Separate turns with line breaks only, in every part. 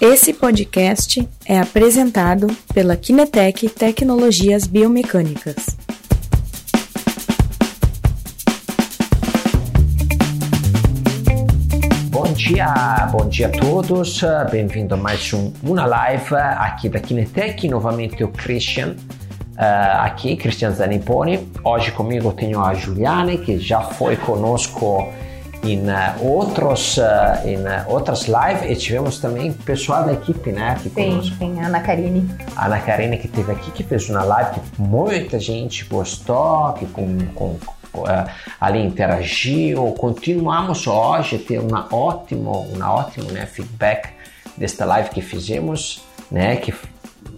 Esse podcast é apresentado pela Kinetec Tecnologias Biomecânicas.
Bom dia, bom dia a todos, bem-vindo a mais um, uma live aqui da Kinetec, novamente o Christian, uh, aqui, Christian Zaniponi. Hoje comigo tenho a Juliane, que já foi conosco em outros em uh, outras lives e tivemos também pessoal da equipe né
aqui sim, conosco. sim, Ana Karine.
Ana Karine que esteve aqui que fez uma live que muita gente gostou que com, com ali interagiu. Continuamos hoje a ter uma ótimo uma ótimo né, feedback desta live que fizemos né que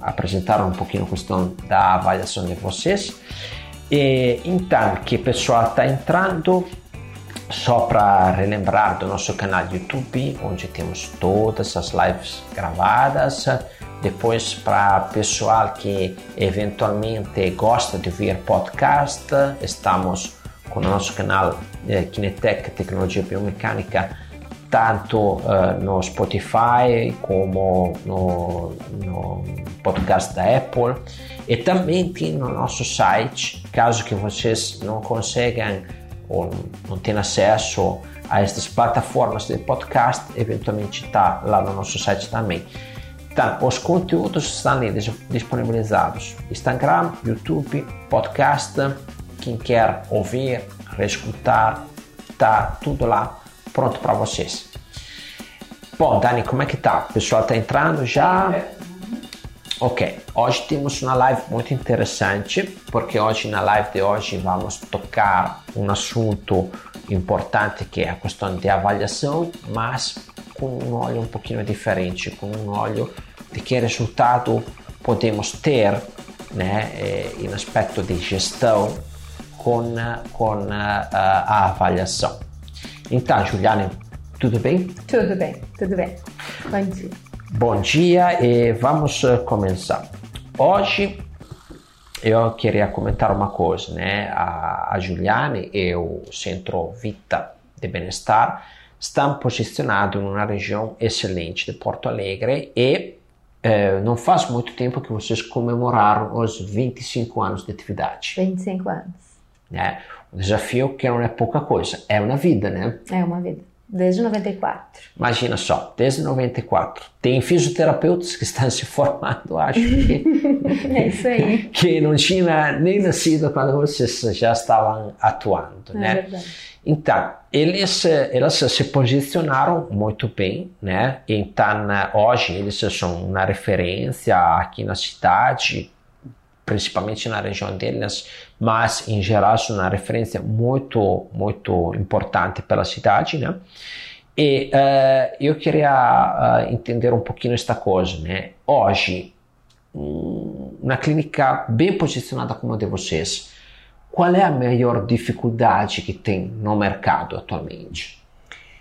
apresentaram um pouquinho a questão da avaliação de vocês. E então que pessoal está entrando só para relembrar do nosso canal do YouTube, onde temos todas as lives gravadas. Depois, para pessoal que eventualmente gosta de ver podcast, estamos com o nosso canal eh, Kinetec Tecnologia Biomecânica, tanto uh, no Spotify como no, no podcast da Apple e também tem no nosso site, caso que vocês não consigam ou não tem acesso a estas plataformas de podcast, eventualmente está lá no nosso site também. Então, os conteúdos estão ali disponibilizados: Instagram, YouTube, podcast. Quem quer ouvir, reescutar, está tudo lá pronto para vocês. Bom, Dani, como é que tá? O pessoal está entrando já? Ok, hoje temos uma live muito interessante, porque hoje na live de hoje vamos tocar um assunto importante que é a questão de avaliação, mas com um olho um pouquinho diferente, com um olho de que resultado podemos ter né, em eh, aspecto de gestão com, com a, a avaliação. Então, Juliane, tudo bem?
Tudo bem, tudo bem. Bom.
Bom dia e vamos eh, começar. Hoje eu queria comentar uma coisa, né? A, a Juliane e o Centro Vita de Bem-Estar estão posicionados numa região excelente de Porto Alegre e eh, não faz muito tempo que vocês comemoraram os 25 anos de atividade.
25 anos.
Né? O desafio que não é pouca coisa, é uma vida, né?
É uma vida. Desde 94.
Imagina só, desde 94. Tem fisioterapeutas que estão se formando, acho que.
é isso aí.
Que não tinha nem nascido quando vocês já estavam atuando,
é
né?
Verdade.
Então, eles, eles se posicionaram muito bem, né? Então, hoje eles são uma referência aqui na cidade, principalmente na região deles, mas em geral são uma referência muito, muito importante para a cidade, né? E uh, eu queria uh, entender um pouquinho esta coisa, né? Hoje, na clínica bem posicionada como a de vocês, qual é a maior dificuldade que tem no mercado atualmente?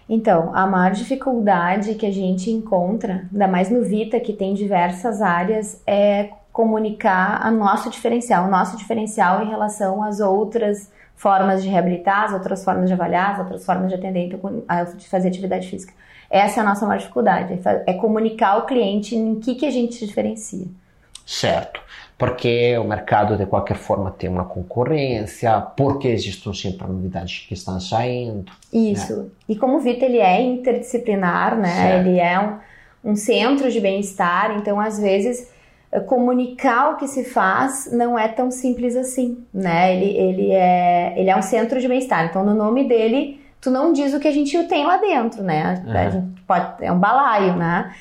Então, a maior dificuldade que a gente encontra, ainda mais no Vita, que tem diversas áreas, é comunicar a nosso diferencial, o nosso diferencial em relação às outras formas de reabilitar, as outras formas de avaliar, as outras formas de atender, então, de fazer atividade física. Essa é a nossa maior dificuldade, é comunicar ao cliente em que, que a gente se diferencia.
Certo, porque o mercado de qualquer forma tem uma concorrência, porque existem sempre novidades que estão saindo.
Isso, né? e como o Vita ele é interdisciplinar, né? Certo. Ele é um, um centro de bem-estar, então às vezes comunicar o que se faz não é tão simples assim, né? Ele, ele, é, ele é um centro de bem-estar. Então, no nome dele, tu não diz o que a gente tem lá dentro, né? Uhum. A gente pode, é um balaio, né?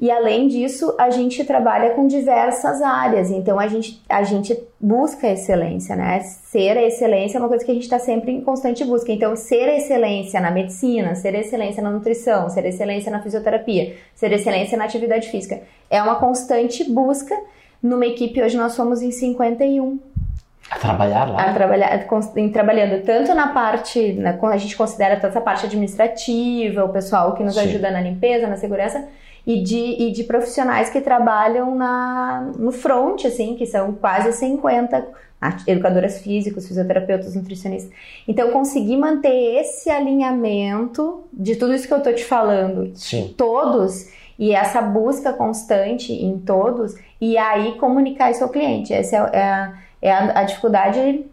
E além disso, a gente trabalha com diversas áreas, então a gente, a gente busca a excelência, né? Ser a excelência é uma coisa que a gente está sempre em constante busca. Então, ser a excelência na medicina, ser a excelência na nutrição, ser a excelência na fisioterapia, ser a excelência na atividade física, é uma constante busca. Numa equipe, hoje nós somos em 51
a trabalhar lá?
A trabalhar, em, trabalhando tanto na parte, na, quando a gente considera toda essa parte administrativa, o pessoal que nos Sim. ajuda na limpeza, na segurança, e de, e de profissionais que trabalham na, no front, assim, que são quase 50 educadoras físicas, fisioterapeutas, nutricionistas. Então, conseguir manter esse alinhamento de tudo isso que eu tô te falando,
Sim.
todos, E essa busca constante em todos e aí comunicar isso ao cliente. Essa é, é, é a, a dificuldade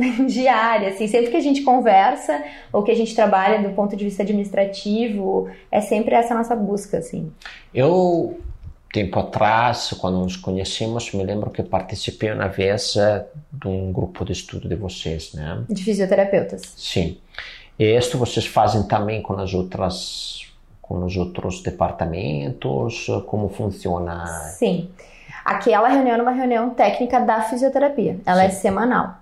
diária, assim, sempre que a gente conversa ou que a gente trabalha do ponto de vista administrativo, é sempre essa nossa busca, assim.
Eu tempo atrás, quando nos conhecemos, me lembro que participei uma vez eh, de um grupo de estudo de vocês, né?
De fisioterapeutas.
Sim. E isto vocês fazem também com as outras com os outros departamentos? Como funciona?
Sim. Aquela reunião é uma reunião técnica da fisioterapia. Ela é Sim. é semanal.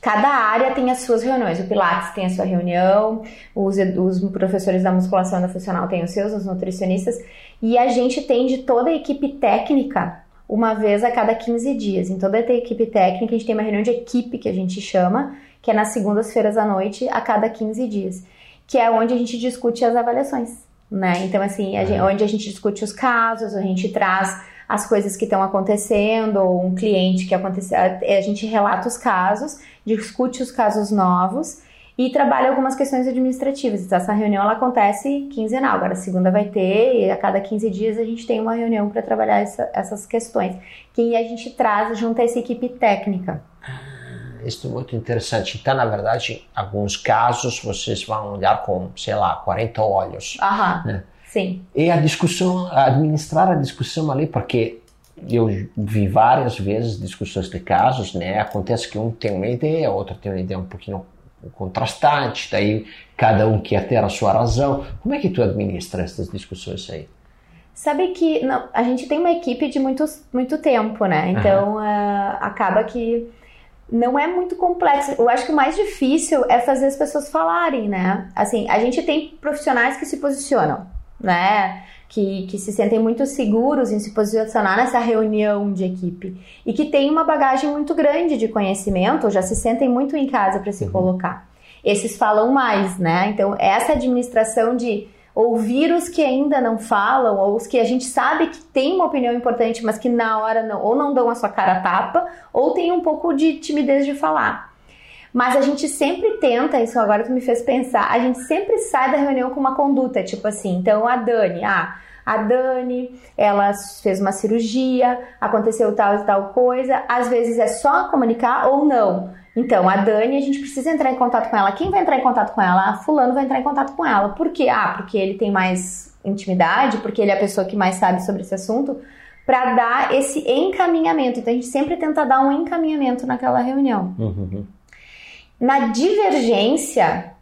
Cada área tem as suas reuniões. O Pilates tem a sua reunião, os, os professores da musculação da funcional têm os seus, os nutricionistas. E a gente tem de toda a equipe técnica uma vez a cada 15 dias. Em toda a equipe técnica, a gente tem uma reunião de equipe que a gente chama, que é nas segundas-feiras à noite, a cada 15 dias, que é onde a gente discute as avaliações. Né? Então, assim, a gente, onde a gente discute os casos, a gente traz as coisas que estão acontecendo, ou um cliente que aconteceu, a gente relata os casos, discute os casos novos e trabalha algumas questões administrativas. Então, essa reunião ela acontece quinzenal, agora segunda vai ter, e a cada 15 dias a gente tem uma reunião para trabalhar essa, essas questões, que a gente traz junto a essa equipe técnica.
Ah, isso é muito interessante. Então, na verdade, em alguns casos vocês vão olhar com, sei lá, 40 olhos.
Aham. Né? Sim.
E a discussão, administrar a discussão ali, porque eu vi várias vezes discussões de casos, né? Acontece que um tem uma ideia, outro tem uma ideia um pouquinho contrastante, daí cada um quer ter a sua razão. Como é que tu administra essas discussões aí?
Sabe que não, a gente tem uma equipe de muito, muito tempo, né? Então uhum. uh, acaba que não é muito complexo. Eu acho que o mais difícil é fazer as pessoas falarem, né? Assim, a gente tem profissionais que se posicionam né? Que, que se sentem muito seguros em se posicionar nessa reunião de equipe e que tem uma bagagem muito grande de conhecimento, já se sentem muito em casa para se uhum. colocar. Esses falam mais, né? Então, essa administração de ouvir os que ainda não falam, ou os que a gente sabe que tem uma opinião importante, mas que na hora não, ou não dão a sua cara a tapa, ou tem um pouco de timidez de falar. Mas a gente sempre tenta, isso agora tu me fez pensar, a gente sempre sai da reunião com uma conduta, tipo assim, então a Dani, ah, a Dani, ela fez uma cirurgia, aconteceu tal e tal coisa, às vezes é só comunicar ou não. Então, a Dani, a gente precisa entrar em contato com ela. Quem vai entrar em contato com ela? Fulano vai entrar em contato com ela. Por quê? Ah, porque ele tem mais intimidade, porque ele é a pessoa que mais sabe sobre esse assunto, para dar esse encaminhamento. Então, a gente sempre tenta dar um encaminhamento naquela reunião. Uhum. Na divergência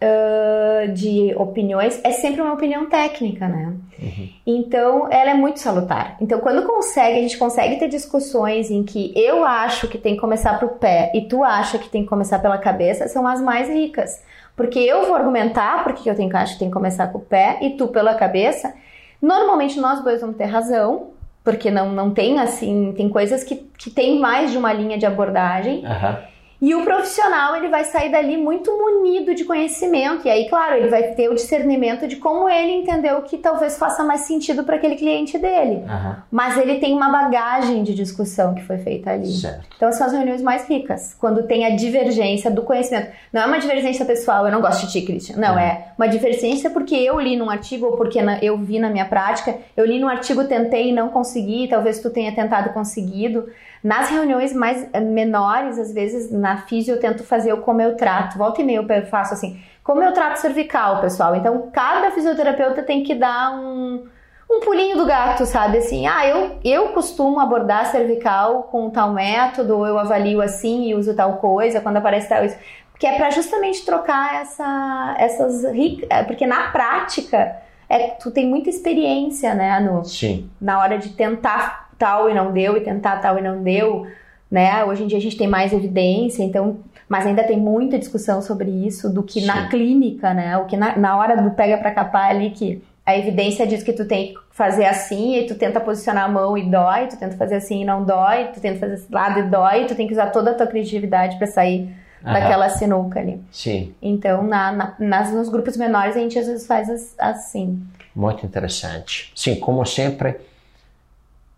uh, de opiniões, é sempre uma opinião técnica, né? Uhum. Então, ela é muito salutar. Então, quando consegue, a gente consegue ter discussões em que eu acho que tem que começar pro pé e tu acha que tem que começar pela cabeça, são as mais ricas. Porque eu vou argumentar porque eu tenho que acho que tem que começar com o pé e tu pela cabeça. Normalmente nós dois vamos ter razão, porque não, não tem assim, tem coisas que, que tem mais de uma linha de abordagem. Uhum. E o profissional ele vai sair dali muito munido de conhecimento. E aí, claro, ele vai ter o discernimento de como ele entendeu que talvez faça mais sentido para aquele cliente dele. Uhum. Mas ele tem uma bagagem de discussão que foi feita ali.
Certo.
Então são as reuniões mais ricas, quando tem a divergência do conhecimento. Não é uma divergência pessoal, eu não gosto de ti, Christian. Não, uhum. é uma divergência porque eu li num artigo ou porque eu vi na minha prática. Eu li num artigo, tentei e não consegui, talvez tu tenha tentado e conseguido. Nas reuniões mais eh, menores, às vezes na físio eu tento fazer o como eu trato. Volta e meia eu faço assim, como eu trato cervical, pessoal. Então cada fisioterapeuta tem que dar um, um pulinho do gato, sabe? Assim, ah, eu, eu costumo abordar cervical com tal método, eu avalio assim e uso tal coisa, quando aparece tal isso. Que é para justamente trocar essa, essas ricas. Eh, porque na prática, é, tu tem muita experiência, né, no,
Sim.
na hora de tentar tal e não deu e tentar tal e não deu, né? Hoje em dia a gente tem mais evidência, então, mas ainda tem muita discussão sobre isso do que Sim. na clínica, né? O que na, na hora do pega para capar ali que a evidência diz que tu tem que fazer assim e tu tenta posicionar a mão e dói, tu tenta fazer assim e não dói, tu tenta fazer esse lado e dói, tu tem que usar toda a tua criatividade para sair uhum. daquela sinuca ali.
Sim.
Então, na, na, nas, nos grupos menores a gente às vezes faz assim.
Muito interessante. Sim, como sempre,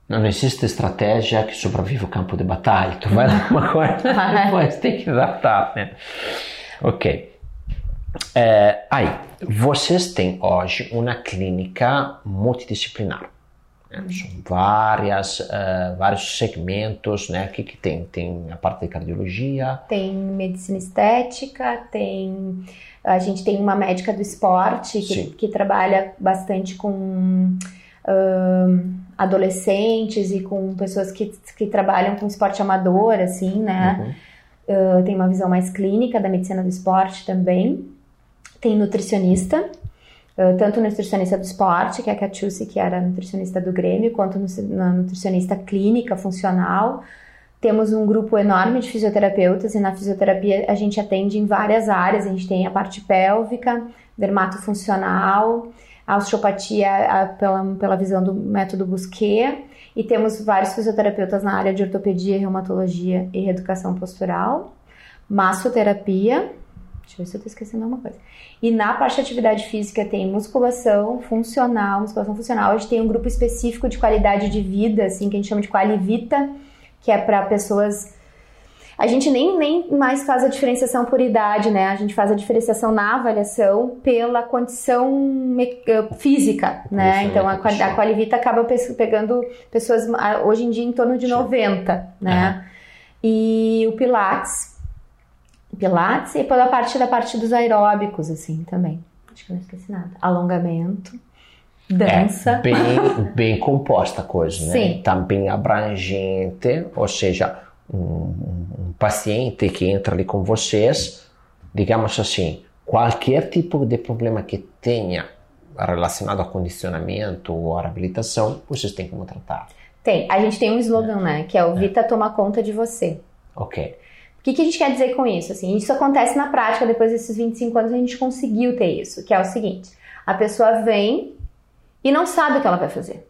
não existe estratégia que sobreviva o campo de batalha. Tu vai lá uma coisa, depois tem que adaptar, né? Ok. É, aí, Vocês têm hoje uma clínica multidisciplinar. Né? São várias, uh, vários segmentos, né? O que, que tem? Tem a parte de cardiologia.
Tem medicina estética, tem... A gente tem uma médica do esporte que, que trabalha bastante com... Uh, adolescentes e com pessoas que, que trabalham com esporte amador, assim, né? Uhum. Uh, tem uma visão mais clínica da medicina do esporte também. Tem nutricionista, uh, tanto nutricionista do esporte, que é a Catiusi, que era nutricionista do Grêmio, quanto na nutricionista clínica, funcional. Temos um grupo enorme de fisioterapeutas e na fisioterapia a gente atende em várias áreas. A gente tem a parte pélvica, dermatofuncional, a osteopatia a, pela, pela visão do método Busquet e temos vários fisioterapeutas na área de ortopedia, reumatologia e reeducação postural, massoterapia, deixa eu ver se eu estou esquecendo alguma coisa. E na parte de atividade física tem musculação funcional, musculação funcional, a gente tem um grupo específico de qualidade de vida, assim, que a gente chama de Qualivita, que é para pessoas a gente nem, nem mais faz a diferenciação por idade, né? A gente faz a diferenciação na avaliação pela condição eh, física, né? Então a, a Qualivita acaba pegando pessoas hoje em dia em torno de 90, né? Uhum. E o Pilates, Pilates e pela parte da parte dos aeróbicos, assim, também. Acho que não esqueci nada. Alongamento dança.
É bem, bem composta a coisa, né? Sim. Também abrangente, ou seja, um, um paciente que entra ali com vocês, digamos assim, qualquer tipo de problema que tenha relacionado a condicionamento ou a reabilitação, vocês têm como tratar.
Tem. A gente tem um slogan, é. né? Que é o é. Vita toma conta de você.
Ok.
O que, que a gente quer dizer com isso? Assim, isso acontece na prática, depois desses 25 anos a gente conseguiu ter isso, que é o seguinte: a pessoa vem e não sabe o que ela vai fazer,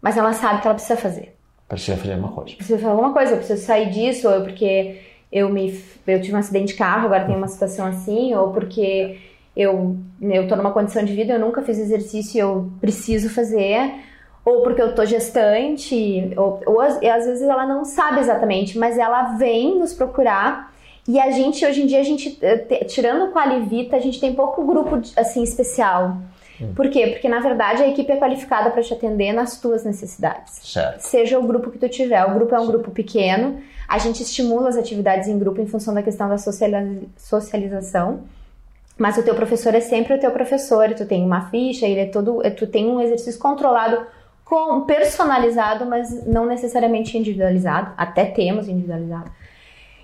mas ela sabe que ela precisa fazer.
Precisa fazer uma coisa.
Precisa fazer alguma coisa, eu preciso sair disso, ou porque eu me eu tive um acidente de carro, agora tenho uma situação assim, ou porque eu eu tô numa condição de vida, eu nunca fiz exercício eu preciso fazer, ou porque eu tô gestante, ou, ou às vezes ela não sabe exatamente, mas ela vem nos procurar e a gente hoje em dia a gente eh, tirando o Qualivita, a gente tem pouco grupo assim especial. Hum. Por quê? Porque na verdade a equipe é qualificada para te atender nas tuas necessidades.
Certo.
Seja o grupo que tu tiver. O grupo é um certo. grupo pequeno. A gente estimula as atividades em grupo em função da questão da socialização. Mas o teu professor é sempre o teu professor. Tu tem uma ficha, ele é todo, tu tem um exercício controlado, com, personalizado, mas não necessariamente individualizado. Até temos individualizado.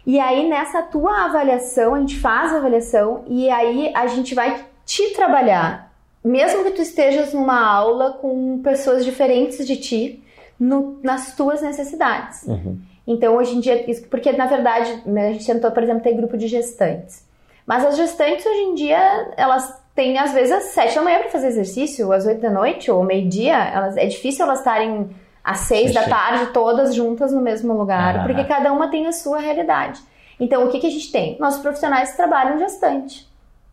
E aí nessa tua avaliação, a gente faz a avaliação e aí a gente vai te trabalhar mesmo que tu estejas numa aula com pessoas diferentes de ti, no, nas tuas necessidades. Uhum. Então, hoje em dia, porque na verdade, né, a gente tentou, por exemplo, ter grupo de gestantes. Mas as gestantes, hoje em dia, elas têm, às vezes, às sete da manhã para fazer exercício, às oito da noite, ou meio-dia. É difícil elas estarem às seis da tarde, todas juntas no mesmo lugar, ah. porque cada uma tem a sua realidade. Então, o que, que a gente tem? Nossos profissionais trabalham gestante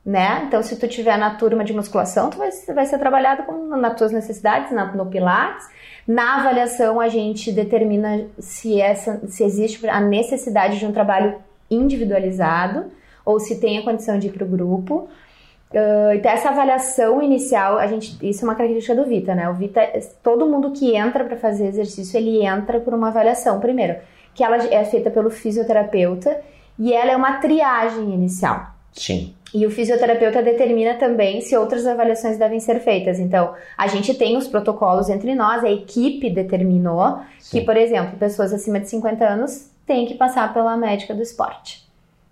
né? Então, se tu tiver na turma de musculação, tu vai, vai ser trabalhado com, nas tuas necessidades, na, no Pilates. Na avaliação, a gente determina se, essa, se existe a necessidade de um trabalho individualizado ou se tem a condição de ir para o grupo. Uh, então, essa avaliação inicial, a gente, isso é uma característica do Vita, né? O Vita, todo mundo que entra para fazer exercício, ele entra por uma avaliação primeiro, que ela é feita pelo fisioterapeuta e ela é uma triagem inicial.
Sim.
E o fisioterapeuta determina também se outras avaliações devem ser feitas. Então, a gente tem os protocolos entre nós, a equipe determinou Sim. que, por exemplo, pessoas acima de 50 anos têm que passar pela médica do esporte.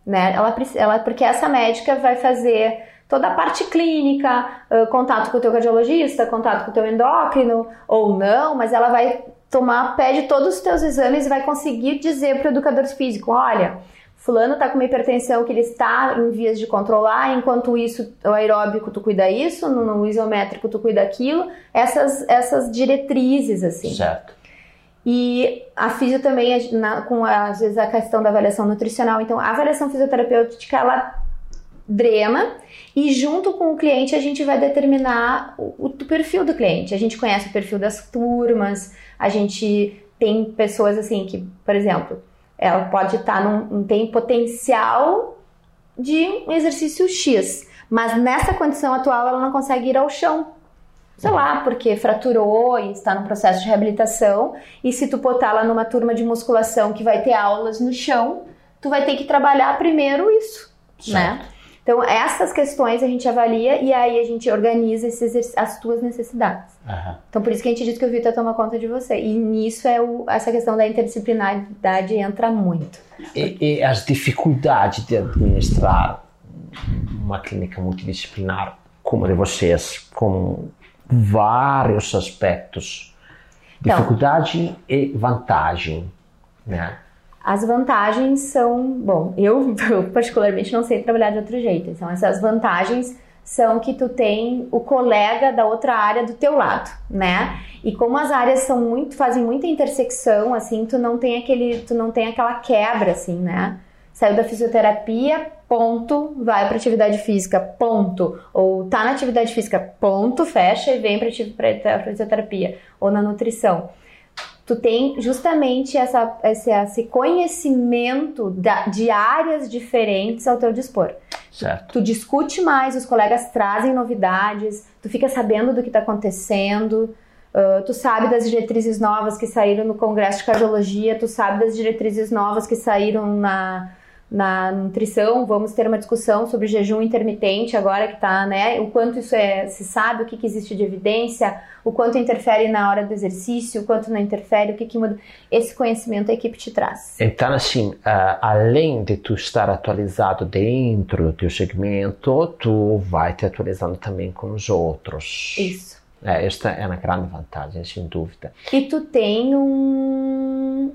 Né? Ela, ela, porque essa médica vai fazer toda a parte clínica, contato com o teu cardiologista, contato com o teu endócrino, ou não, mas ela vai tomar, pede todos os teus exames e vai conseguir dizer para o educador físico, olha, fulano está com uma hipertensão que ele está em vias de controlar, enquanto isso, o aeróbico tu cuida isso, no, isométrico tu cuida aquilo, essas, essas diretrizes, assim.
Certo.
E a fisio também, na, com às vezes a questão da avaliação nutricional, então a avaliação fisioterapêutica, ela drena e junto com o cliente a gente vai determinar o, o perfil do cliente. A gente conhece o perfil das turmas, a gente tem pessoas assim que, por exemplo, ela pode estar tá num, tem potencial de um exercício X, Mas nessa condição atual ela não consegue ir ao chão. Sei lá, porque fraturou e está no processo de reabilitação. E se tu botar ela numa turma de musculação que vai ter aulas no chão, tu vai ter que trabalhar primeiro isso, certo. né? Então, essas questões a gente avalia e aí a gente organiza esses, as tuas necessidades. Uhum. Então, por isso que a gente diz que o Vitor toma conta de você. E nisso é o, essa questão da interdisciplinaridade entra muito.
E, e as dificuldades de administrar uma clínica multidisciplinar como a de vocês, com vários aspectos. Então, Dificuldade então, e vantagem, né?
As vantagens são, bom, eu, particularmente não sei trabalhar de outro jeito. Então essas vantagens são que tu tem o colega da outra área do teu lado, né? E como as áreas são muito fazem muita intersecção, assim, tu não tem aquele, tu não tem aquela quebra assim, né? Saiu da fisioterapia, ponto, vai para atividade física, ponto. Ou tá na atividade física, ponto, fecha e vem para fisioterapia ou na nutrição tu tem justamente essa, esse, esse conhecimento da, de áreas diferentes ao teu dispor.
Certo.
Tu, tu, discute mais, os colegas trazem novidades, tu fica sabendo do que está acontecendo, uh, tu sabe das diretrizes novas que saíram no Congresso de Cardiologia, tu sabe das diretrizes novas que saíram na, na nutrição, vamos ter uma discussão sobre jejum intermitente agora que está, né? O quanto isso é, se sabe, o que, que, existe de evidência, o quanto interfere na hora do exercício, o quanto não interfere, o que, que muda. Esse conhecimento a equipe te traz.
Então, assim, uh, além de tu estar atualizado dentro do teu segmento, tu vai te atualizando também com os outros.
Isso.
É, esta é uma grande vantagem, sem dúvida.
E tu tem um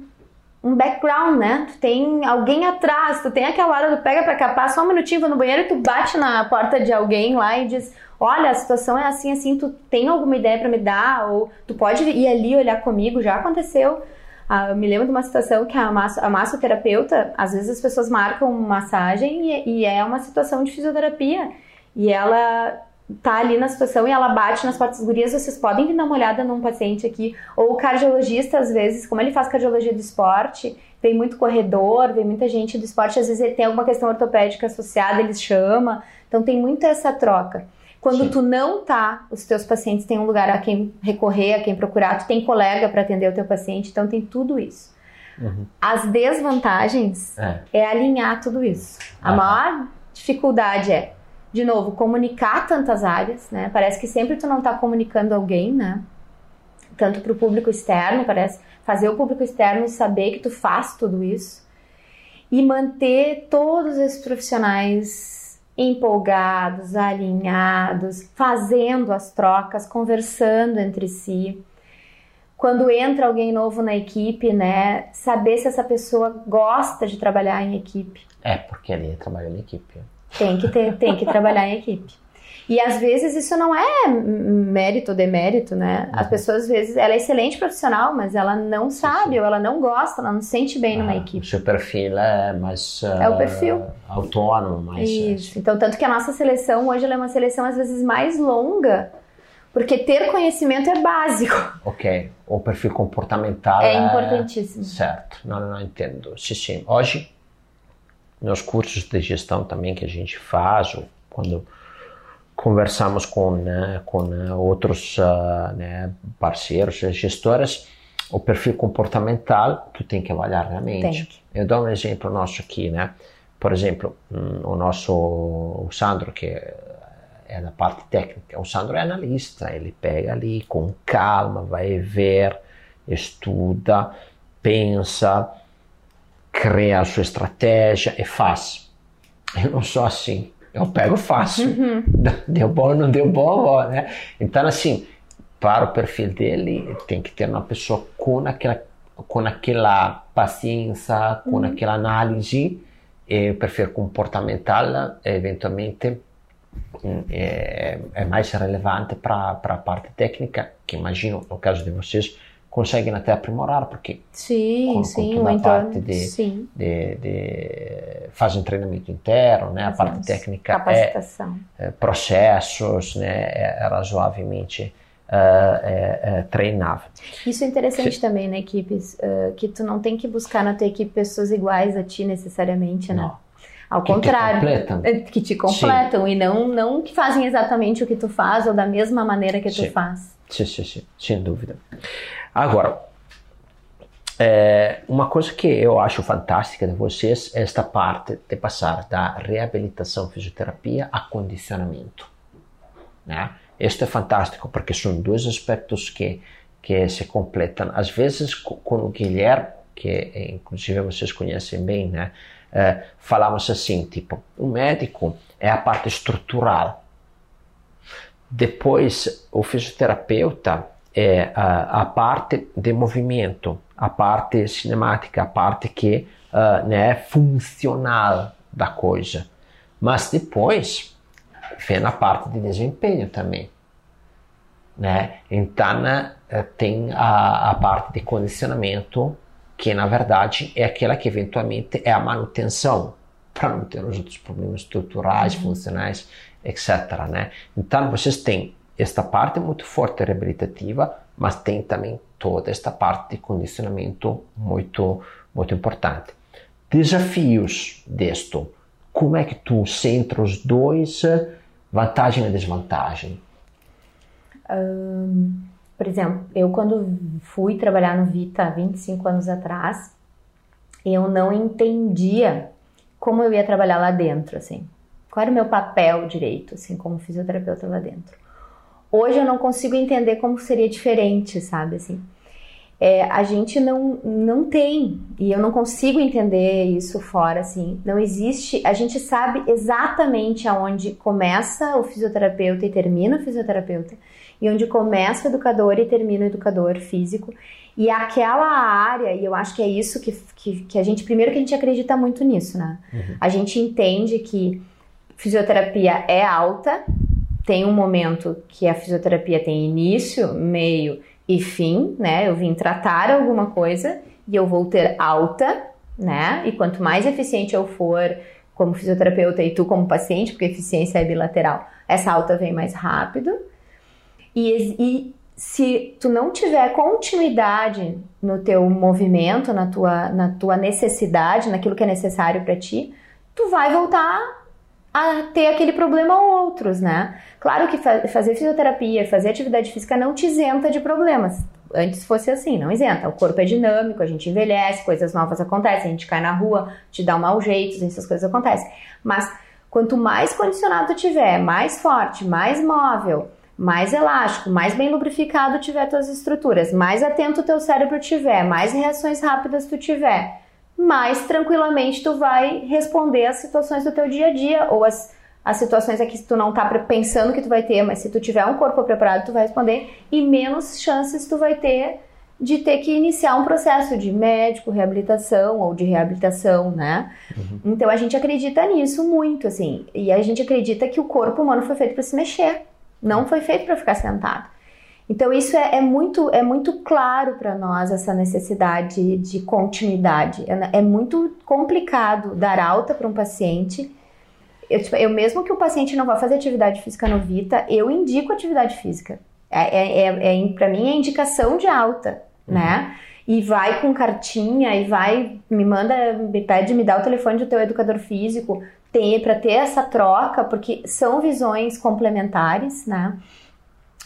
um background, né? Tu tem alguém atrás, tu tem aquela hora do pega pra capar, só um minutinho, vou no banheiro e tu bate na porta de alguém lá e diz: Olha, a situação é assim, assim, tu tem alguma ideia para me dar? Ou tu pode ir ali olhar comigo, já aconteceu. Ah, eu me lembro de uma situação que a, masso, a massoterapeuta, às vezes as pessoas marcam massagem e, e é uma situação de fisioterapia. E ela tá ali na situação e ela bate nas portas gurias, vocês podem vir dar uma olhada num paciente aqui. Ou o cardiologista, às vezes, como ele faz cardiologia do esporte, vem muito corredor, vem muita gente do esporte, às vezes ele tem alguma questão ortopédica associada, eles chama. Então tem muito essa troca. Quando Sim. tu não tá, os teus pacientes têm um lugar a quem recorrer, a quem procurar, tu tem colega para atender o teu paciente, então tem tudo isso. Uhum. As desvantagens é. é. alinhar tudo isso. A maior dificuldade é de novo, comunicar tantas áreas, né? Parece que sempre tu não está comunicando alguém, né? Tanto para o público externo, parece fazer o público externo saber que tu faz tudo isso e manter todos esses profissionais empolgados, alinhados, fazendo as trocas, conversando entre si. Quando entra alguém novo na equipe, né, saber se essa pessoa gosta de trabalhar em equipe.
É, porque ali trabalha em equipe.
Tem que, ter, tem que trabalhar em equipe. E às vezes isso não é mérito ou demérito, né? As uhum. pessoas, às vezes, ela é excelente profissional, mas ela não sabe ou ela não gosta, ela não se sente bem ah, numa equipe.
O seu perfil é mais.
Uh, é o perfil.
Autônomo, mais.
Isso. Então, tanto que a nossa seleção hoje é uma seleção, às vezes, mais longa, porque ter conhecimento é básico.
Ok. O perfil comportamental
é, é... importantíssimo.
Certo. Não, não, não entendo. Sim, sim. Hoje nos cursos de gestão também que a gente faz, ou quando conversamos com, né, com né, outros uh, né, parceiros, gestoras, o perfil comportamental tu tem que avaliar realmente.
Tem.
Eu dou um exemplo nosso aqui, né? Por exemplo, um, o nosso o Sandro, que é da parte técnica, o Sandro é analista, ele pega ali com calma, vai ver, estuda, pensa, cria a sua estratégia e faz. Eu não sou assim. Eu pego fácil. Uhum. Deu bom, não deu bom, né? Então, assim, para o perfil dele, tem que ter uma pessoa com aquela, com aquela paciência, com uhum. aquela análise, e o perfil comportamental, eventualmente, é, é mais relevante para a parte técnica, que imagino, no caso de vocês, conseguem até aprimorar, porque
sim, com,
sim,
com toda a
parte de, sim. De, de, fazem treinamento interno, né? a parte técnica é,
capacitação.
É, é, processos, né? é, é razoavelmente uh, treinável.
Isso é interessante sim. também na equipe, uh, que tu não tem que buscar na tua equipe pessoas iguais a ti necessariamente, né?
Não.
Ao
que
contrário,
te completam.
É, que te completam sim. e não não que fazem exatamente o que tu faz ou da mesma maneira que tu faz.
Sim, sim, sim, sem dúvida. Agora, é, uma coisa que eu acho fantástica de vocês é esta parte de passar da reabilitação fisioterapia a condicionamento. Né? É fantástico porque são dois aspectos que, que se completam. Às vezes, com o Guilherme, que inclusive vocês conhecem bem, né? É, falamos assim, tipo, o médico é a parte estrutural. Depois, o fisioterapeuta é a, a parte de movimento, a parte cinemática, a parte que uh, né, é funcional da coisa. Mas depois vem a parte de desempenho também. Né? Então uh, tem a, a parte de condicionamento, que na verdade é aquela que eventualmente é a manutenção, para não ter os outros problemas estruturais, uhum. funcionais, etc. Né? Então vocês têm esta parte muito forte reabilitativa, mas tem também toda esta parte de condicionamento muito, muito importante. Desafios disto. Como é que tu centra os dois, vantagem e desvantagem?
Um, por exemplo, eu quando fui trabalhar no Vita 25 anos atrás, eu não entendia como eu ia trabalhar lá dentro, assim. Qual era o meu papel direito, assim, como fisioterapeuta lá dentro. Hoje eu não consigo entender como seria diferente, sabe, assim. É, a gente não, não tem, e eu não consigo entender isso fora, assim, não existe, a gente sabe exatamente aonde começa o fisioterapeuta e termina o fisioterapeuta, e onde começa o educador e termina o educador físico, e aquela área, e eu acho que é isso que, que, que a gente, primeiro que a gente acredita muito nisso, né? Uhum. A gente entende que fisioterapia é alta, tem um momento que a fisioterapia tem início, meio e fim, né? Eu vim tratar alguma coisa e eu vou ter alta, né? E quanto mais eficiente eu for como fisioterapeuta e tu como paciente, porque eficiência é bilateral, essa alta vem mais rápido. E, e se tu não tiver continuidade no teu movimento, na tua, na tua necessidade, naquilo que é necessário para ti, tu vai voltar a ter aquele problema ou outros, né? Claro que fa fazer fisioterapia, fazer atividade física não te isenta de problemas. Antes fosse assim, não isenta. O corpo é dinâmico, a gente envelhece, coisas novas acontecem, a gente cai na rua, te dá um mau jeito, essas coisas acontecem. Mas quanto mais condicionado tiver, mais forte, mais móvel, mais elástico, mais bem lubrificado tiver tuas estruturas, mais atento o teu cérebro tiver, mais reações rápidas tu tiver, mais tranquilamente tu vai responder às situações do teu dia a dia ou as, as situações é que tu não tá pensando que tu vai ter, mas se tu tiver um corpo preparado, tu vai responder e menos chances tu vai ter de ter que iniciar um processo de médico, reabilitação ou de reabilitação, né? Uhum. Então a gente acredita nisso muito, assim, e a gente acredita que o corpo humano foi feito para se mexer, não foi feito para ficar sentado. Então isso é, é, muito é muito claro para nós essa necessidade de continuidade. É, é muito complicado dar alta para um paciente. Eu, tipo, eu, mesmo que o paciente não vá fazer atividade física no Vita, eu indico atividade física. É, é, é, é para mim é indicação de alta, uhum. né? E vai com cartinha e vai me manda me pede me dá o telefone do teu educador físico tem para ter essa troca porque são visões complementares, né?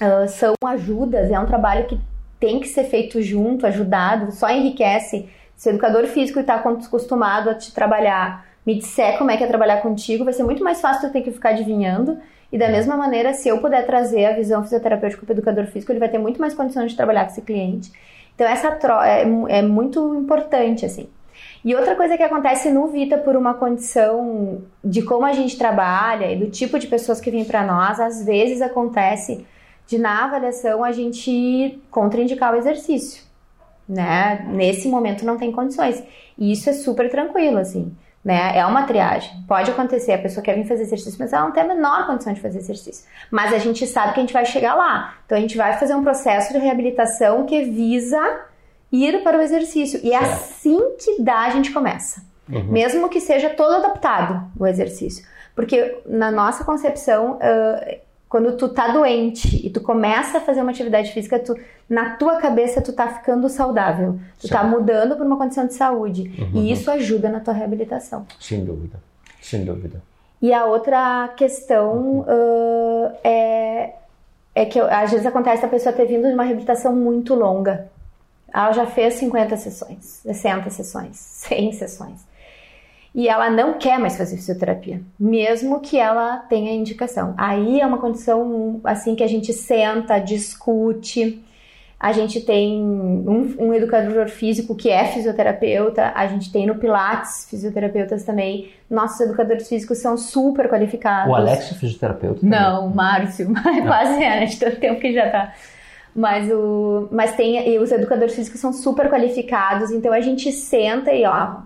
Uh, são ajudas, é um trabalho que tem que ser feito junto, ajudado, só enriquece. Se o educador físico está acostumado a te trabalhar, me disser como é que é trabalhar contigo, vai ser muito mais fácil tu ter que ficar adivinhando. E da mesma maneira, se eu puder trazer a visão fisioterapêutica para o educador físico, ele vai ter muito mais condições de trabalhar com esse cliente. Então, essa troca é, é muito importante, assim. E outra coisa que acontece no Vita por uma condição de como a gente trabalha e do tipo de pessoas que vêm para nós, às vezes acontece de na avaliação a gente contraindicar o exercício, né? Nesse momento não tem condições. E isso é super tranquilo, assim, né? É uma triagem. Pode acontecer, a pessoa quer vir fazer exercício, mas ela não tem a menor condição de fazer exercício. Mas a gente sabe que a gente vai chegar lá. Então a gente vai fazer um processo de reabilitação que visa ir para o exercício. E é assim que dá, a gente começa. Uhum. Mesmo que seja todo adaptado o exercício. Porque na nossa concepção, uh, quando tu tá doente e tu começa a fazer uma atividade física, tu, na tua cabeça tu tá ficando saudável. Tu tá certo. tá mudando para uma condição de saúde. Uhum. E isso ajuda na tua reabilitação.
Sem dúvida. Sem dúvida.
E a outra questão uh, é, é que às vezes acontece a pessoa ter vindo de uma reabilitação muito longa. Ela já fez 50 sessões, 60 sessões, 100 sessões. E ela não quer mais fazer fisioterapia, mesmo que ela tenha indicação. Aí é uma condição assim que a gente senta, discute, a gente tem um, um, educador físico que é fisioterapeuta, a gente tem no Pilates fisioterapeutas também. Nossos educadores físicos são super qualificados.
O Alex é fisioterapeuta?
Também. Não, o Márcio, mas quase é, né? De tanto tempo que já tá. Mas, o, mas tem, e os educadores físicos são super qualificados, então a gente senta e ó,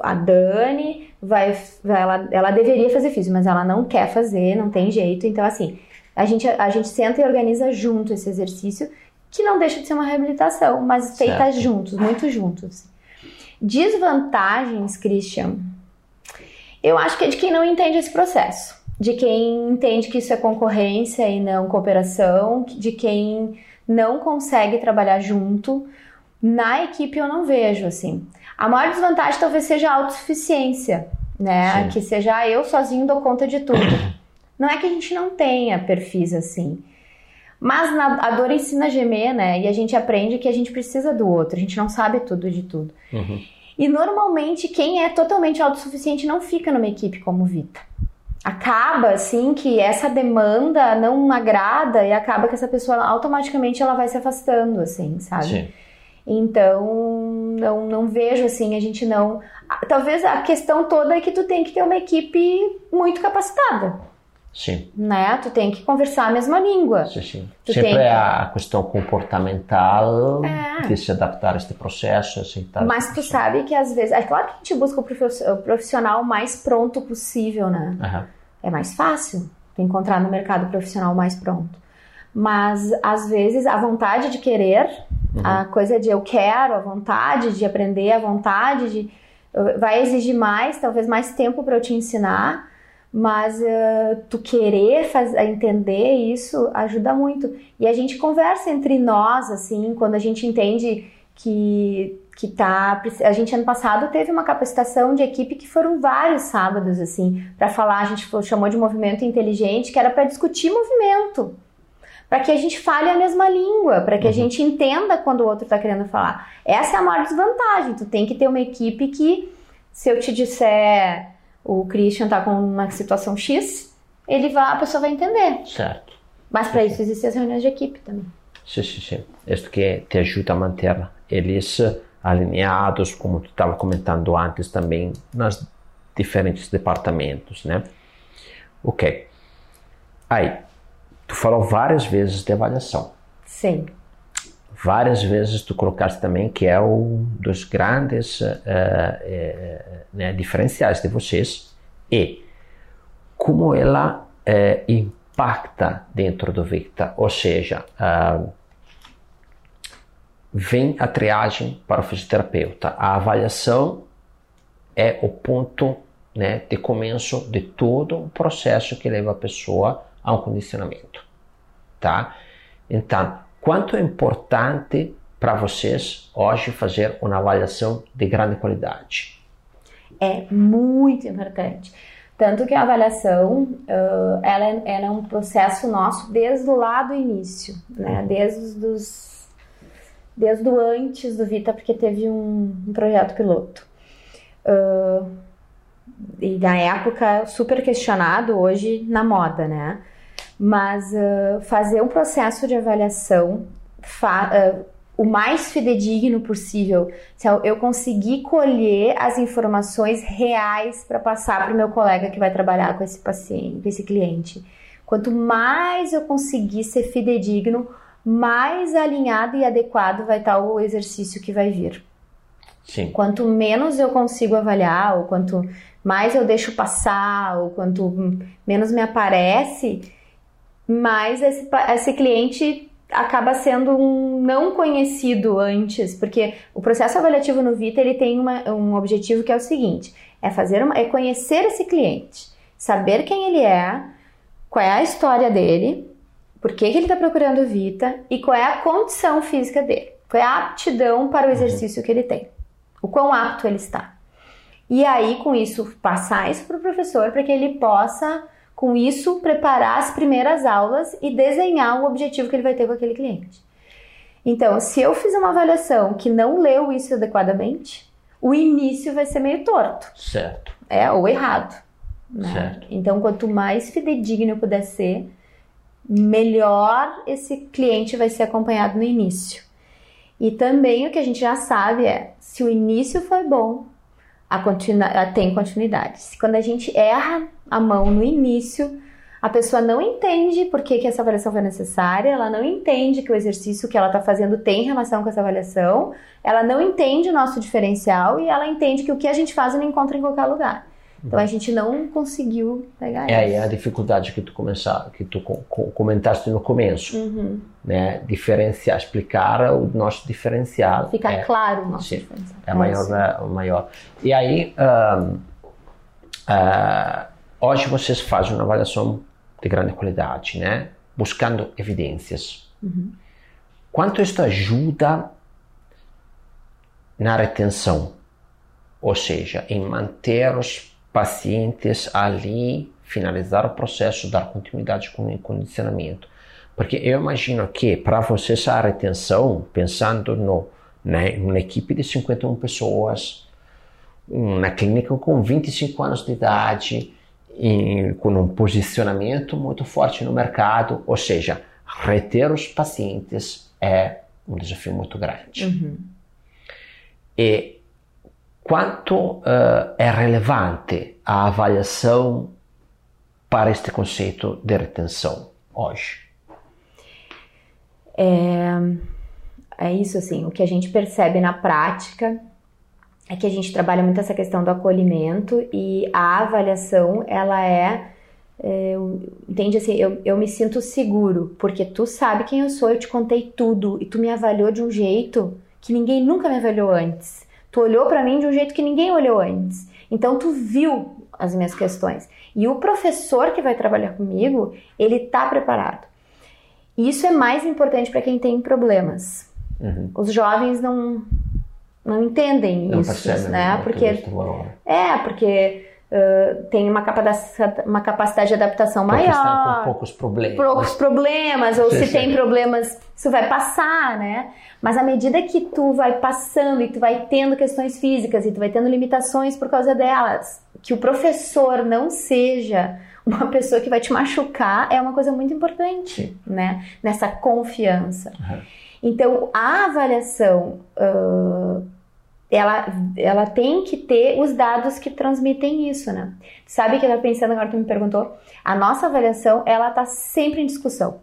a Dani vai, vai ela, ela deveria fazer físico, mas ela não quer fazer, não tem jeito. Então, assim, a gente, a gente senta e organiza junto esse exercício que não deixa de ser uma reabilitação, mas feita certo. juntos, muito juntos. Desvantagens, Christian, eu acho que é de quem não entende esse processo, de quem entende que isso é concorrência e não cooperação, de quem não consegue trabalhar junto. Na equipe eu não vejo assim. A maior desvantagem talvez seja a autossuficiência, né? Sim. Que seja ah, eu sozinho dou conta de tudo. Não é que a gente não tenha perfis assim. Mas na, a dor ensina a gemer, né? E a gente aprende que a gente precisa do outro, a gente não sabe tudo de tudo. Uhum. E normalmente quem é totalmente autossuficiente não fica numa equipe como Vita. Acaba assim que essa demanda não agrada e acaba que essa pessoa automaticamente ela vai se afastando, assim, sabe? Sim. Então, não, não vejo assim, a gente não. Talvez a questão toda é que tu tem que ter uma equipe muito capacitada.
Sim.
Né? Tu tem que conversar a mesma língua.
Sim, sim. Tu Sempre é a questão comportamental é. de se adaptar a este processo. Aceitar
Mas tu sabe que às vezes. É claro que a gente busca o profissional mais pronto possível, né? Uhum. É mais fácil tu encontrar no mercado profissional mais pronto. Mas às vezes a vontade de querer, uhum. a coisa de eu quero, a vontade de aprender, a vontade de. vai exigir mais, talvez mais tempo para eu te ensinar mas uh, tu querer fazer, entender isso ajuda muito. E a gente conversa entre nós, assim, quando a gente entende que que tá a gente ano passado teve uma capacitação de equipe que foram vários sábados assim para falar a gente chamou de movimento inteligente que era para discutir movimento para que a gente fale a mesma língua para que uhum. a gente entenda quando o outro está querendo falar essa é a maior desvantagem tu tem que ter uma equipe que se eu te disser o Christian tá com uma situação X, ele vai, a pessoa vai entender.
Certo.
Mas para isso existem as reuniões de equipe também.
Sim, sim, sim. Isso que te ajuda a manter eles alinhados, como tu estava comentando antes também, nos diferentes departamentos, né? Ok. Aí, tu falou várias vezes de avaliação.
Sim.
Várias vezes tu colocaste também que é um dos grandes uh, uh, né, diferenciais de vocês e como ela uh, impacta dentro do Victa, ou seja, vem a triagem para o fisioterapeuta, a avaliação é o ponto né, de começo de todo o processo que leva a pessoa a um condicionamento, tá? Então, Quanto é importante para vocês hoje fazer uma avaliação de grande qualidade?
É muito importante. Tanto que a avaliação, uh, ela, é, ela, é, um processo nosso desde o lado do início, né? Uhum. Desde os, desde o antes do Vita, porque teve um, um projeto piloto. Uh, e na época super questionado, hoje na moda, né? Mas uh, fazer um processo de avaliação uh, o mais fidedigno possível. Se eu conseguir colher as informações reais para passar para o meu colega que vai trabalhar com esse paciente, com esse cliente. Quanto mais eu conseguir ser fidedigno, mais alinhado e adequado vai estar o exercício que vai vir.
Sim.
Quanto menos eu consigo avaliar, ou quanto mais eu deixo passar, ou quanto menos me aparece, mas esse, esse cliente acaba sendo um não conhecido antes, porque o processo avaliativo no Vita ele tem uma, um objetivo que é o seguinte: é fazer uma, é conhecer esse cliente, saber quem ele é, qual é a história dele, por que, que ele está procurando o Vita e qual é a condição física dele, qual é a aptidão para o uhum. exercício que ele tem, o quão apto ele está. E aí, com isso, passar isso para o professor para que ele possa, com isso, preparar as primeiras aulas e desenhar o objetivo que ele vai ter com aquele cliente. Então, se eu fiz uma avaliação que não leu isso adequadamente, o início vai ser meio torto.
Certo.
É, ou errado. Né?
Certo.
Então, quanto mais fidedigno eu puder ser, melhor esse cliente vai ser acompanhado no início. E também o que a gente já sabe é, se o início foi bom, continu tem continuidade. Quando a gente erra a mão no início, a pessoa não entende por que, que essa avaliação foi necessária, ela não entende que o exercício que ela está fazendo tem relação com essa avaliação, ela não entende o nosso diferencial e ela entende que o que a gente faz não encontra em qualquer lugar. Então a gente não conseguiu pegar
É
isso.
a dificuldade que tu começar, que tu co- co- comentaste no começo,
Uhum.
né? Diferenciar, explicar o nosso diferencial.
Fica
é,
claro o nosso
sim,
diferencial.
é maior, né, o maior. E aí, ahn, ah, hoje vocês fazem uma avaliação de grande qualidade, né? Buscando evidências. Quanto isso ajuda na retenção? Ou seja, em manter os pacientes ali, finalizar o processo, dar continuidade com o condicionamento. Porque eu imagino que para vocês a retenção, pensando no, né, numa equipe de 51 pessoas, na clínica com 25 anos de idade, com um posicionamento muito forte no mercado, ou seja, reter os pacientes é um desafio muito grande.
Uhum.
E quanto eh, é relevante a avaliação para este conceito de retenção hoje?
É isso, assim, o que a gente percebe na prática é que a gente trabalha muito essa questão do acolhimento e a avaliação, ela é, é, entende assim, eu, eu me sinto seguro, porque tu sabe quem eu sou, eu te contei tudo e tu me avaliou de um jeito que ninguém nunca me avaliou antes. Tu olhou pra mim de um jeito que ninguém olhou antes. Então tu viu as minhas questões. E o professor que vai trabalhar comigo, ele tá preparado. E isso é mais importante para quem tem problemas.
Uhum.
Os jovens não não entendem
Não
isso,
percebem
né?
o
Porque é, porque uh, tem uma capacidade, uma capacidade de adaptação
Porque estão com
maior,
poucos problemas.
poucos problemas, ou
Sim,
se
sim.
tem problemas, isso vai passar, né? Mas à medida que tu vai passando e tu vai tendo questões físicas e tu vai tendo limitações por causa delas, que o professor não seja uma pessoa que vai te machucar é uma coisa muito importante, né? Nessa confiança.
Uhum.
Então, a avaliação, ah, ela, ela tem que ter os dados que transmitem isso, né? Sabe que eu tava pensando agora que tu me perguntou? A nossa avaliação, ela tá sempre em discussão.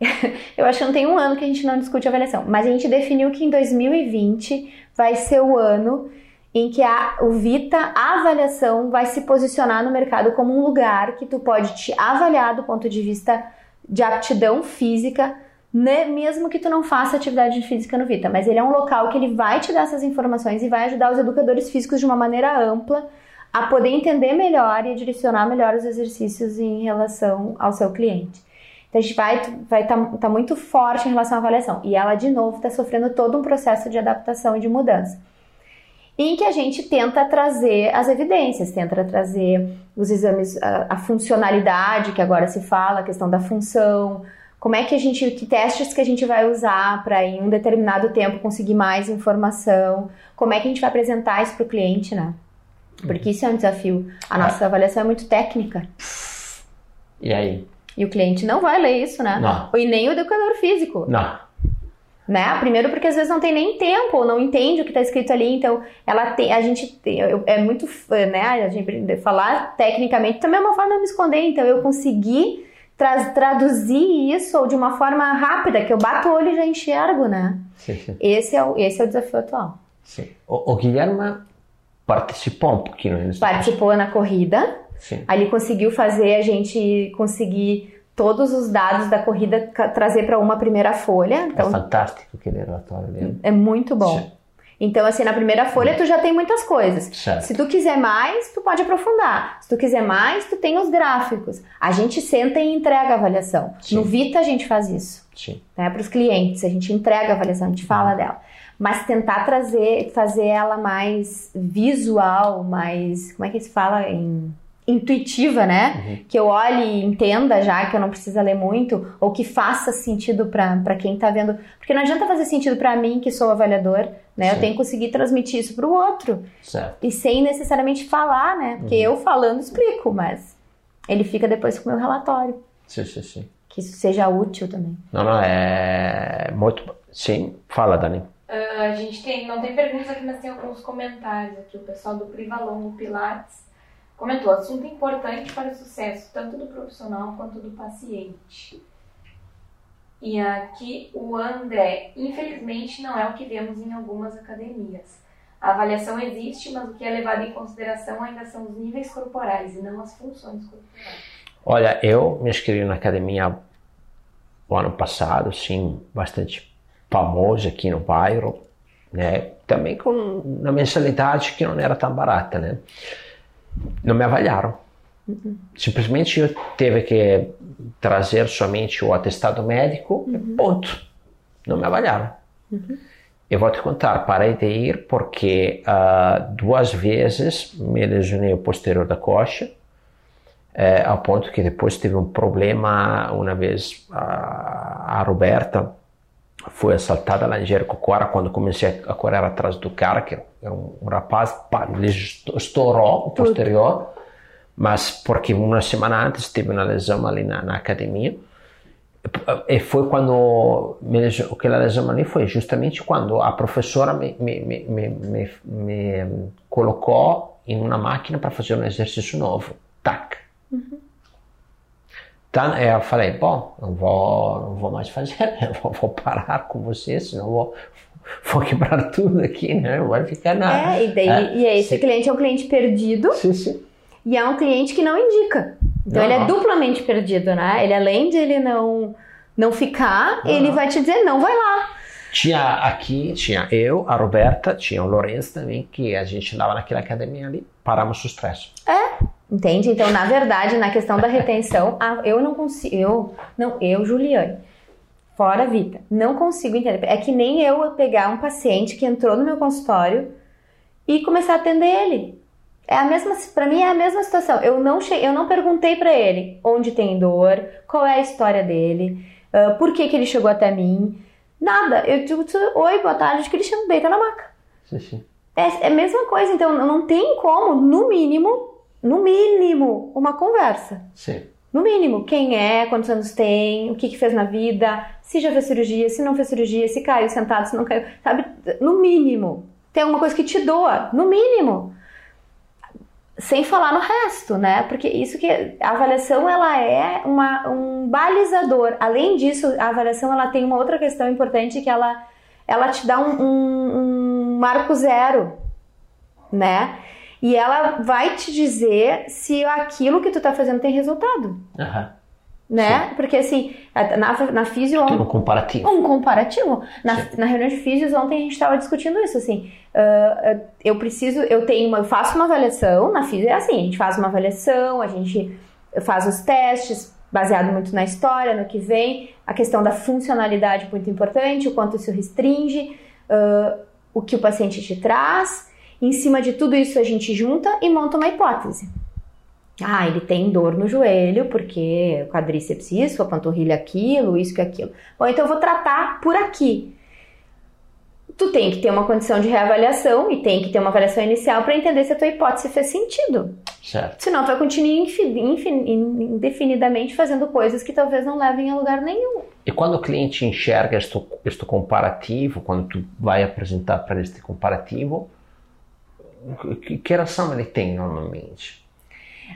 Eu acho que não tem um ano que a gente não discute avaliação, mas a gente definiu que em 2020 vai ser o ano em que a, o Vita, a avaliação, vai se posicionar no mercado como um lugar que tu pode te avaliar do ponto de vista de aptidão física, né, mesmo que tu não faça atividade física no Vita, mas ele é um local que ele vai te dar essas informações e vai ajudar os educadores físicos de uma maneira ampla a poder entender melhor e direcionar melhor os exercícios em relação ao seu cliente. Então a gente vai vai tá, tá muito forte em relação à avaliação e ela de novo está sofrendo todo um processo de adaptação e de mudança em que a gente tenta trazer as evidências, tenta trazer os exames, a, a, funcionalidade que agora se fala, a questão da função, como é que a gente, que testes que a gente vai usar para em um determinado tempo conseguir mais informação, como é que a gente vai apresentar isso para o cliente, né? Porque isso é um desafio. A nossa avaliação é muito técnica.
E aí?
E o cliente não vai ler isso, né?
Não.
E nem o educador físico.
Não
né? Primeiro porque às vezes não tem nem tempo, ou não entende o que está escrito ali, então ela tem, a gente tem, é muito, né? A gente falar tecnicamente também é uma forma de me esconder, então eu consegui tra traduzir isso de uma forma rápida que eu bato o olho e já enxergo, né?
Sim, sim.
Esse é o esse é o desafio atual.
Sim. O, o Guilherme participou um pouquinho nesse
Participou na corrida.
Sim.
Ali conseguiu fazer a gente conseguir todos os dados da corrida trazer para uma primeira folha. Então,
é fantástico aquele relatório dele.
É muito bom. Então, assim, na primeira folha tu já tem muitas coisas.
Certo.
Se tu quiser mais, tu pode aprofundar. Se tu quiser mais, tu tem os gráficos. A gente senta e entrega a avaliação.
Sim.
No Vita a gente faz isso,
Sim.
né? Para os clientes, a gente entrega a avaliação, a gente fala dela. Mas tentar trazer, fazer ela mais visual, mais, como é que se fala em intuitiva, né? Que eu olhe e entenda já, que eu não precisa ler muito, ou que faça sentido para quem tá vendo. Porque não adianta fazer sentido para mim, que sou avaliador, né? Eu
Sim.
tenho que conseguir transmitir isso para o outro.
Certo.
E sem necessariamente falar, né? Porque eu falando explico, mas ele fica depois com o meu relatório.
Sim, sim, sim.
Que isso seja útil também.
Não, não, é muito. Sim, fala, Dani.
Ah, a gente tem, não tem perguntas aqui, mas tem alguns comentários aqui. O pessoal do Privalongo Pilates comentou: assunto importante para o sucesso, tanto do profissional quanto do paciente. E aqui o André, infelizmente não é o que vemos em algumas academias. A avaliação existe, mas o que é levado em consideração ainda são os níveis corporais e não as funções corporais.
Olha, eu me inscrevi na academia o ano passado, sim, bastante famoso aqui no bairro, né? Também com uma mensalidade que não era tão barata, né? Não me avaliaram. Simplesmente eu teve que trazer somente o atestado médico e ponto. Não me avaliaram. Eu vou te contar, parei de ir porque ah, duas vezes me lesionei o posterior da coxa, é, ao ponto que depois tive um problema uma vez a, a Roberta foi assaltada lá em Jericoacoara quando comecei a correr atrás do cara que era um, um rapaz pá, ele esto- estourou o posterior mas porque uma semana antes tive uma lesão ali na, na academia e foi quando me lesio- aquela lesão ali foi justamente quando a professora me, me, me, me, me, colocou em uma máquina para fazer um exercício novo tac então eu falei, bom, não vou, não vou mais fazer, eu vou, vou parar com você, senão vou, vou quebrar tudo aqui, né? Não vai ficar nada.
É, e daí,
É,
e esse
sim.
cliente é um cliente perdido
Sim, sim.
E é um cliente que não indica. Então ele é duplamente perdido, né? Ele além de ele não não ficar, ele vai te dizer não, vai lá.
Tinha aqui, tinha eu, a Roberta, tinha o Lourenço também, que a gente andava naquela academia ali, paramos os três.
Entende? Então, na verdade, na questão da retenção, a- eu não consigo, eu, não, eu, Juliane, fora Vita, não consigo entender. É que nem eu pegar um paciente que entrou no meu consultório e começar a atender ele. É a mesma, para mim é a mesma situação. Eu não che, eu não perguntei para ele onde tem dor, qual é a história dele, ah, por que que ele chegou até mim, nada. Eu digo, oi, boa tarde, Cristiano, deita na maca. É, é a mesma coisa, então não tem como, no mínimo, no mínimo, uma conversa.
Sim.
No mínimo, quem é, quantos anos tem, o que, que fez na vida, se já fez cirurgia, se não fez cirurgia, se caiu sentado, se não caiu, sabe? No mínimo. Tem alguma coisa que te doa, no mínimo. Sem falar no resto, né? Porque isso que a avaliação ela é uma, um balizador. Além disso, a avaliação ela tem uma outra questão importante que ela, ela te dá um, um- um marco zero, né? E ela vai te dizer se aquilo que tu tá fazendo tem resultado,
Aham.
Né? Porque assim, na, na físio
um comparativo.
um comparativo. Na,
Sim.
na reunião de físios ontem a gente estava discutindo isso, assim. ah, eu preciso, eu tenho uma, eu faço uma avaliação, na físio é assim, a gente faz uma avaliação, a gente faz os testes, baseado muito na história, no que vem, a questão da funcionalidade muito importante, o quanto isso restringe, ah, o que o paciente te traz. Em cima de tudo isso a gente junta e monta uma hipótese. Ah, ele tem dor no joelho porque o quadríceps isso, a panturrilha aquilo, isso que aquilo. Bom, então eu vou tratar por aqui. Tu tem que ter uma condição de reavaliação e tem que ter uma avaliação inicial para entender se a tua hipótese fez sentido.
Certo.
Senão tu vai continuar indefinidamente fazendo coisas que talvez não levem a lugar nenhum.
E quando o cliente enxerga este, este comparativo, quando tu vai apresentar para ele este comparativo, que, que reação ele tem normalmente?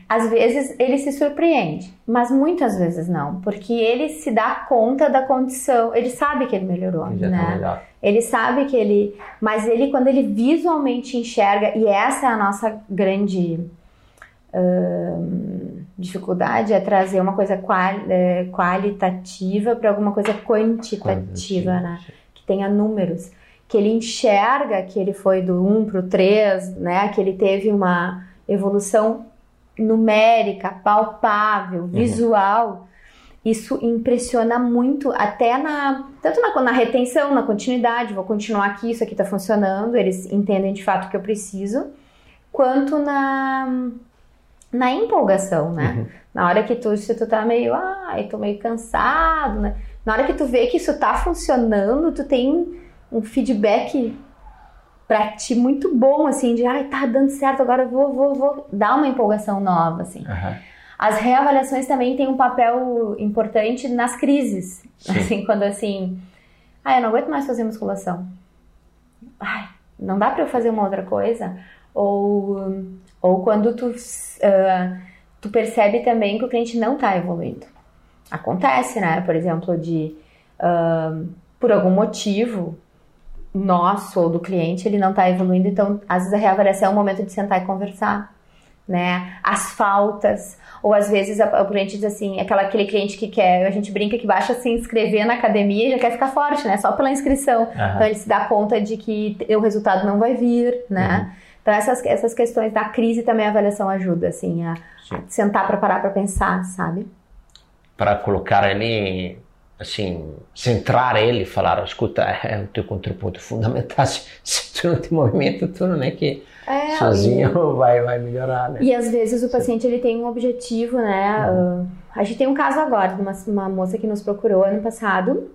Às vezes ele se surpreende, mas muitas vezes não, porque ele se dá conta da condição, ele sabe que ele melhorou,
Ele tá
né?
melhor.
Ele sabe que ele. Mas ele, quando ele visualmente enxerga, e essa é a nossa grande dificuldade, é trazer uma coisa quali- é, qualitativa para alguma coisa quantitativa, né? Que tenha números. que ele enxerga que ele foi do 1 para o 3, né? Que ele teve uma evolução numérica, palpável, uhum. visual. Isso impressiona muito, até na tanto na, na, retenção, na continuidade, vou continuar aqui, isso aqui está funcionando, eles entendem de fato o que eu preciso, quanto na, na empolgação, né? Uhum. Na hora que tu, se tu tá meio, ai, tô meio cansado, né? Na hora que tu vê que isso tá funcionando, tu tem um feedback para ti muito bom, assim, de ai, tá dando certo, agora vou, vou, vou dar uma empolgação nova, assim. Uhum. As reavaliações também têm um papel importante nas crises. Sim. Assim, quando assim, ai, eu não aguento mais fazer musculação. Ai, não dá para eu fazer uma outra coisa? Ou, ou quando tu, uh, tu percebe também que o cliente não tá evoluindo. Acontece, né? Por exemplo, de uh, por algum motivo, nosso ou do cliente, ele não está evoluindo, então às vezes a reavaliação é o momento de sentar e conversar, né? As faltas, ou às vezes o cliente diz assim, aquela, aquele cliente que quer, a gente brinca que basta se inscrever na academia e já quer ficar forte, né? Só pela inscrição. Uhum. Então ele se dá conta de que o resultado não vai vir, né? Uhum. Então essas, essas questões da crise também a avaliação ajuda, assim, a, a sentar para parar para pensar, sabe?
Para colocar ele assim, centrar ele falar, escuta, é o teu contributo fundamental, se, se tu não tem movimento, tu não é que é, sozinho e... vai, vai melhorar, né?
E às vezes o paciente ele tem um objetivo, né? Uhum. Uh, a gente tem um caso agora de uma, uma moça que nos procurou ano passado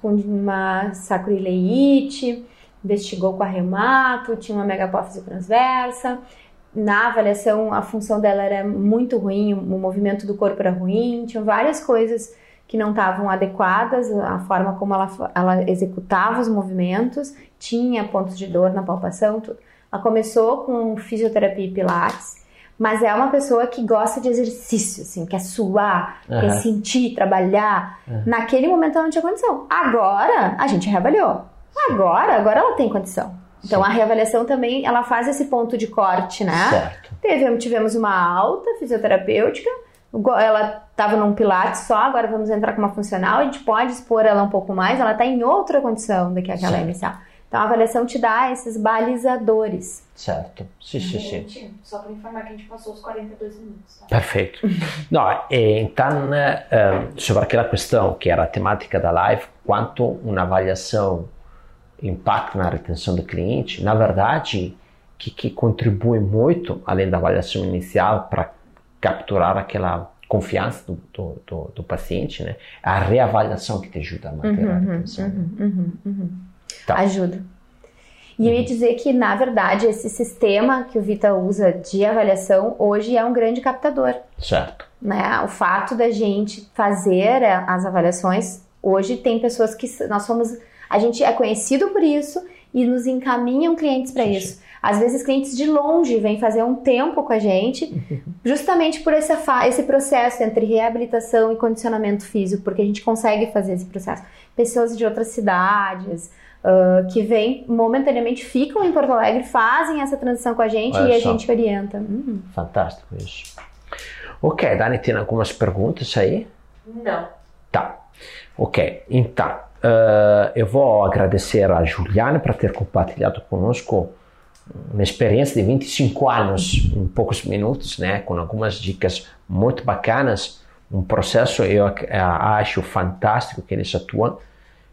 com uma sacroileite, investigou com a reumato, tinha uma megapófise transversa, na avaliação a função dela era muito ruim, o movimento do corpo era ruim, tinham várias coisas que não estavam adequadas, a forma como ela, ela executava os movimentos, tinha pontos de dor na palpação, tudo. Ela começou com fisioterapia e pilates, mas é uma pessoa que gosta de exercício, assim, quer suar, uhum. quer sentir, trabalhar. Uhum. Naquele momento ela não tinha condição. Agora a gente reavaliou. Agora, agora ela tem condição. Então Sim. a reavaliação também, ela faz esse ponto de corte, né? Certo. Teve, tivemos uma alta fisioterapêutica, ela estava num pilates só, agora vamos entrar com uma funcional, a gente pode expor ela um pouco mais, ela está em outra condição do que aquela certo. inicial. Então a avaliação te dá esses balizadores.
Certo. Sim, sim,
sim. Só para informar que a gente passou os 42 minutos. Tá?
Perfeito. no, então, né, sobre aquela questão que era a temática da live, quanto uma avaliação impacta na retenção do cliente, na verdade, que, que contribui muito, além da avaliação inicial, para capturar aquela confiança do, do, do, do, paciente, né? A reavaliação que te ajuda a manter uhum, a retenção.
Uhum, uhum, uhum. Tá. Ajuda. E eu ia dizer que, na verdade, esse sistema que o Vita usa de avaliação hoje é um grande captador.
Certo.
Né? O fato da gente fazer as avaliações, hoje tem pessoas que nós somos. A gente é conhecido por isso e nos encaminham clientes para isso. Às vezes clientes de longe vêm fazer um tempo com a gente, justamente por esse, esse processo entre reabilitação e condicionamento físico, porque a gente consegue fazer esse processo. Pessoas de outras cidades, uh, que vêm momentaneamente, ficam em Porto Alegre, fazem essa transição com a gente Olha e só. a gente orienta. Uhum.
Fantástico isso. Ok, Dani, tem algumas perguntas aí?
Não.
Tá. Ok, então, uh, eu vou agradecer a Juliana por ter compartilhado conosco uma experiência de 25 anos em poucos minutos, né, com algumas dicas muito bacanas, um processo eu acho fantástico que eles atuam,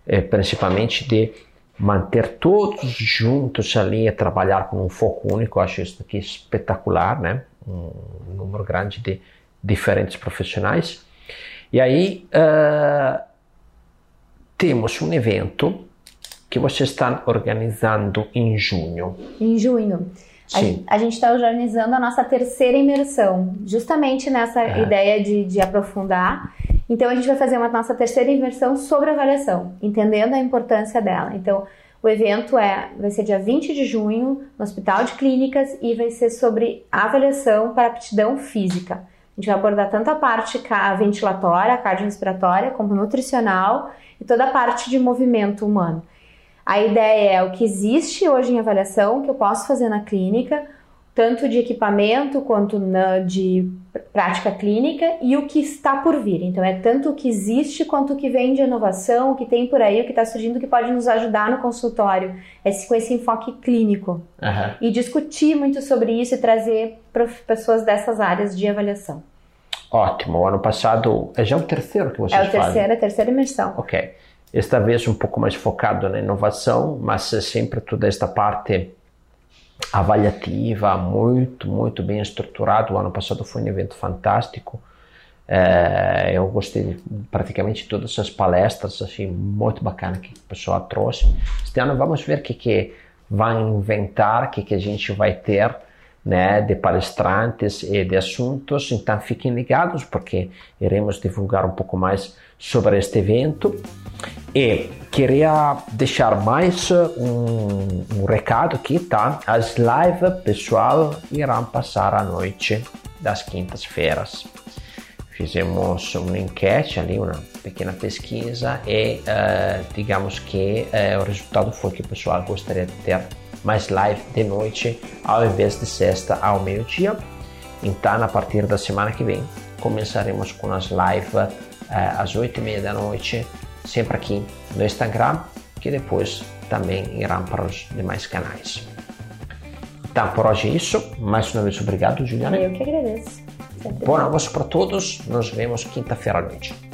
é, principalmente de manter todos juntos ali e trabalhar com um foco único, eu acho isso aqui espetacular, né, um número grande de diferentes profissionais. E aí uh, temos um evento que vocês estão organizando em junho.
Em junho. Sim. A, a gente está organizando a nossa terceira imersão, justamente nessa é. ideia de, de aprofundar. Então, a gente vai fazer uma nossa terceira imersão sobre avaliação, entendendo a importância dela. Então, o evento é, vai ser dia 20 de junho, no Hospital de Clínicas, e vai ser sobre avaliação para aptidão física. A gente vai abordar tanto a parte ventilatória, cardiorrespiratória, como nutricional e toda a parte de movimento humano. A ideia é o que existe hoje em avaliação, que eu posso fazer na clínica, tanto de equipamento quanto na, de prática clínica e o que está por vir. Então, é tanto o que existe quanto o que vem de inovação, o que tem por aí, o que está surgindo, que pode nos ajudar no consultório, esse, com esse enfoque clínico.
Uhum.
E discutir muito sobre isso e trazer pessoas dessas áreas de avaliação.
Ótimo. O ano passado é já o terceiro que vocês
fazem?
É
o terceiro,
fazem.
a terceira imersão.
Ok. Esta vez um pouco mais focado na inovação, mas sempre toda esta parte avaliativa, muito, muito bem estruturado. O ano passado foi um evento fantástico. É, eu gostei de praticamente todas as palestras, achei muito bacana que o pessoal trouxe. Este ano vamos ver o que, que vai inventar, o que, que a gente vai ter né, de palestrantes e de assuntos. Então fiquem ligados porque iremos divulgar um pouco mais sobre este evento. E queria deixar mais um, um recado aqui, tá? As lives, pessoal, irão passar à noite das quintas-feiras. Fizemos uma enquete ali, uma pequena pesquisa e uh, digamos que uh, o resultado foi que o pessoal gostaria de ter mais live de noite ao invés de sexta ao meio-dia. Então, a partir da semana que vem, começaremos com as lives às oito e meia da noite sempre aqui no Instagram, que depois também irão para os demais canais. Então, por hoje é isso. Mais uma vez, obrigado, Juliana.
Eu que agradeço.
Bom almoço para todos. Nos vemos quinta-feira à noite.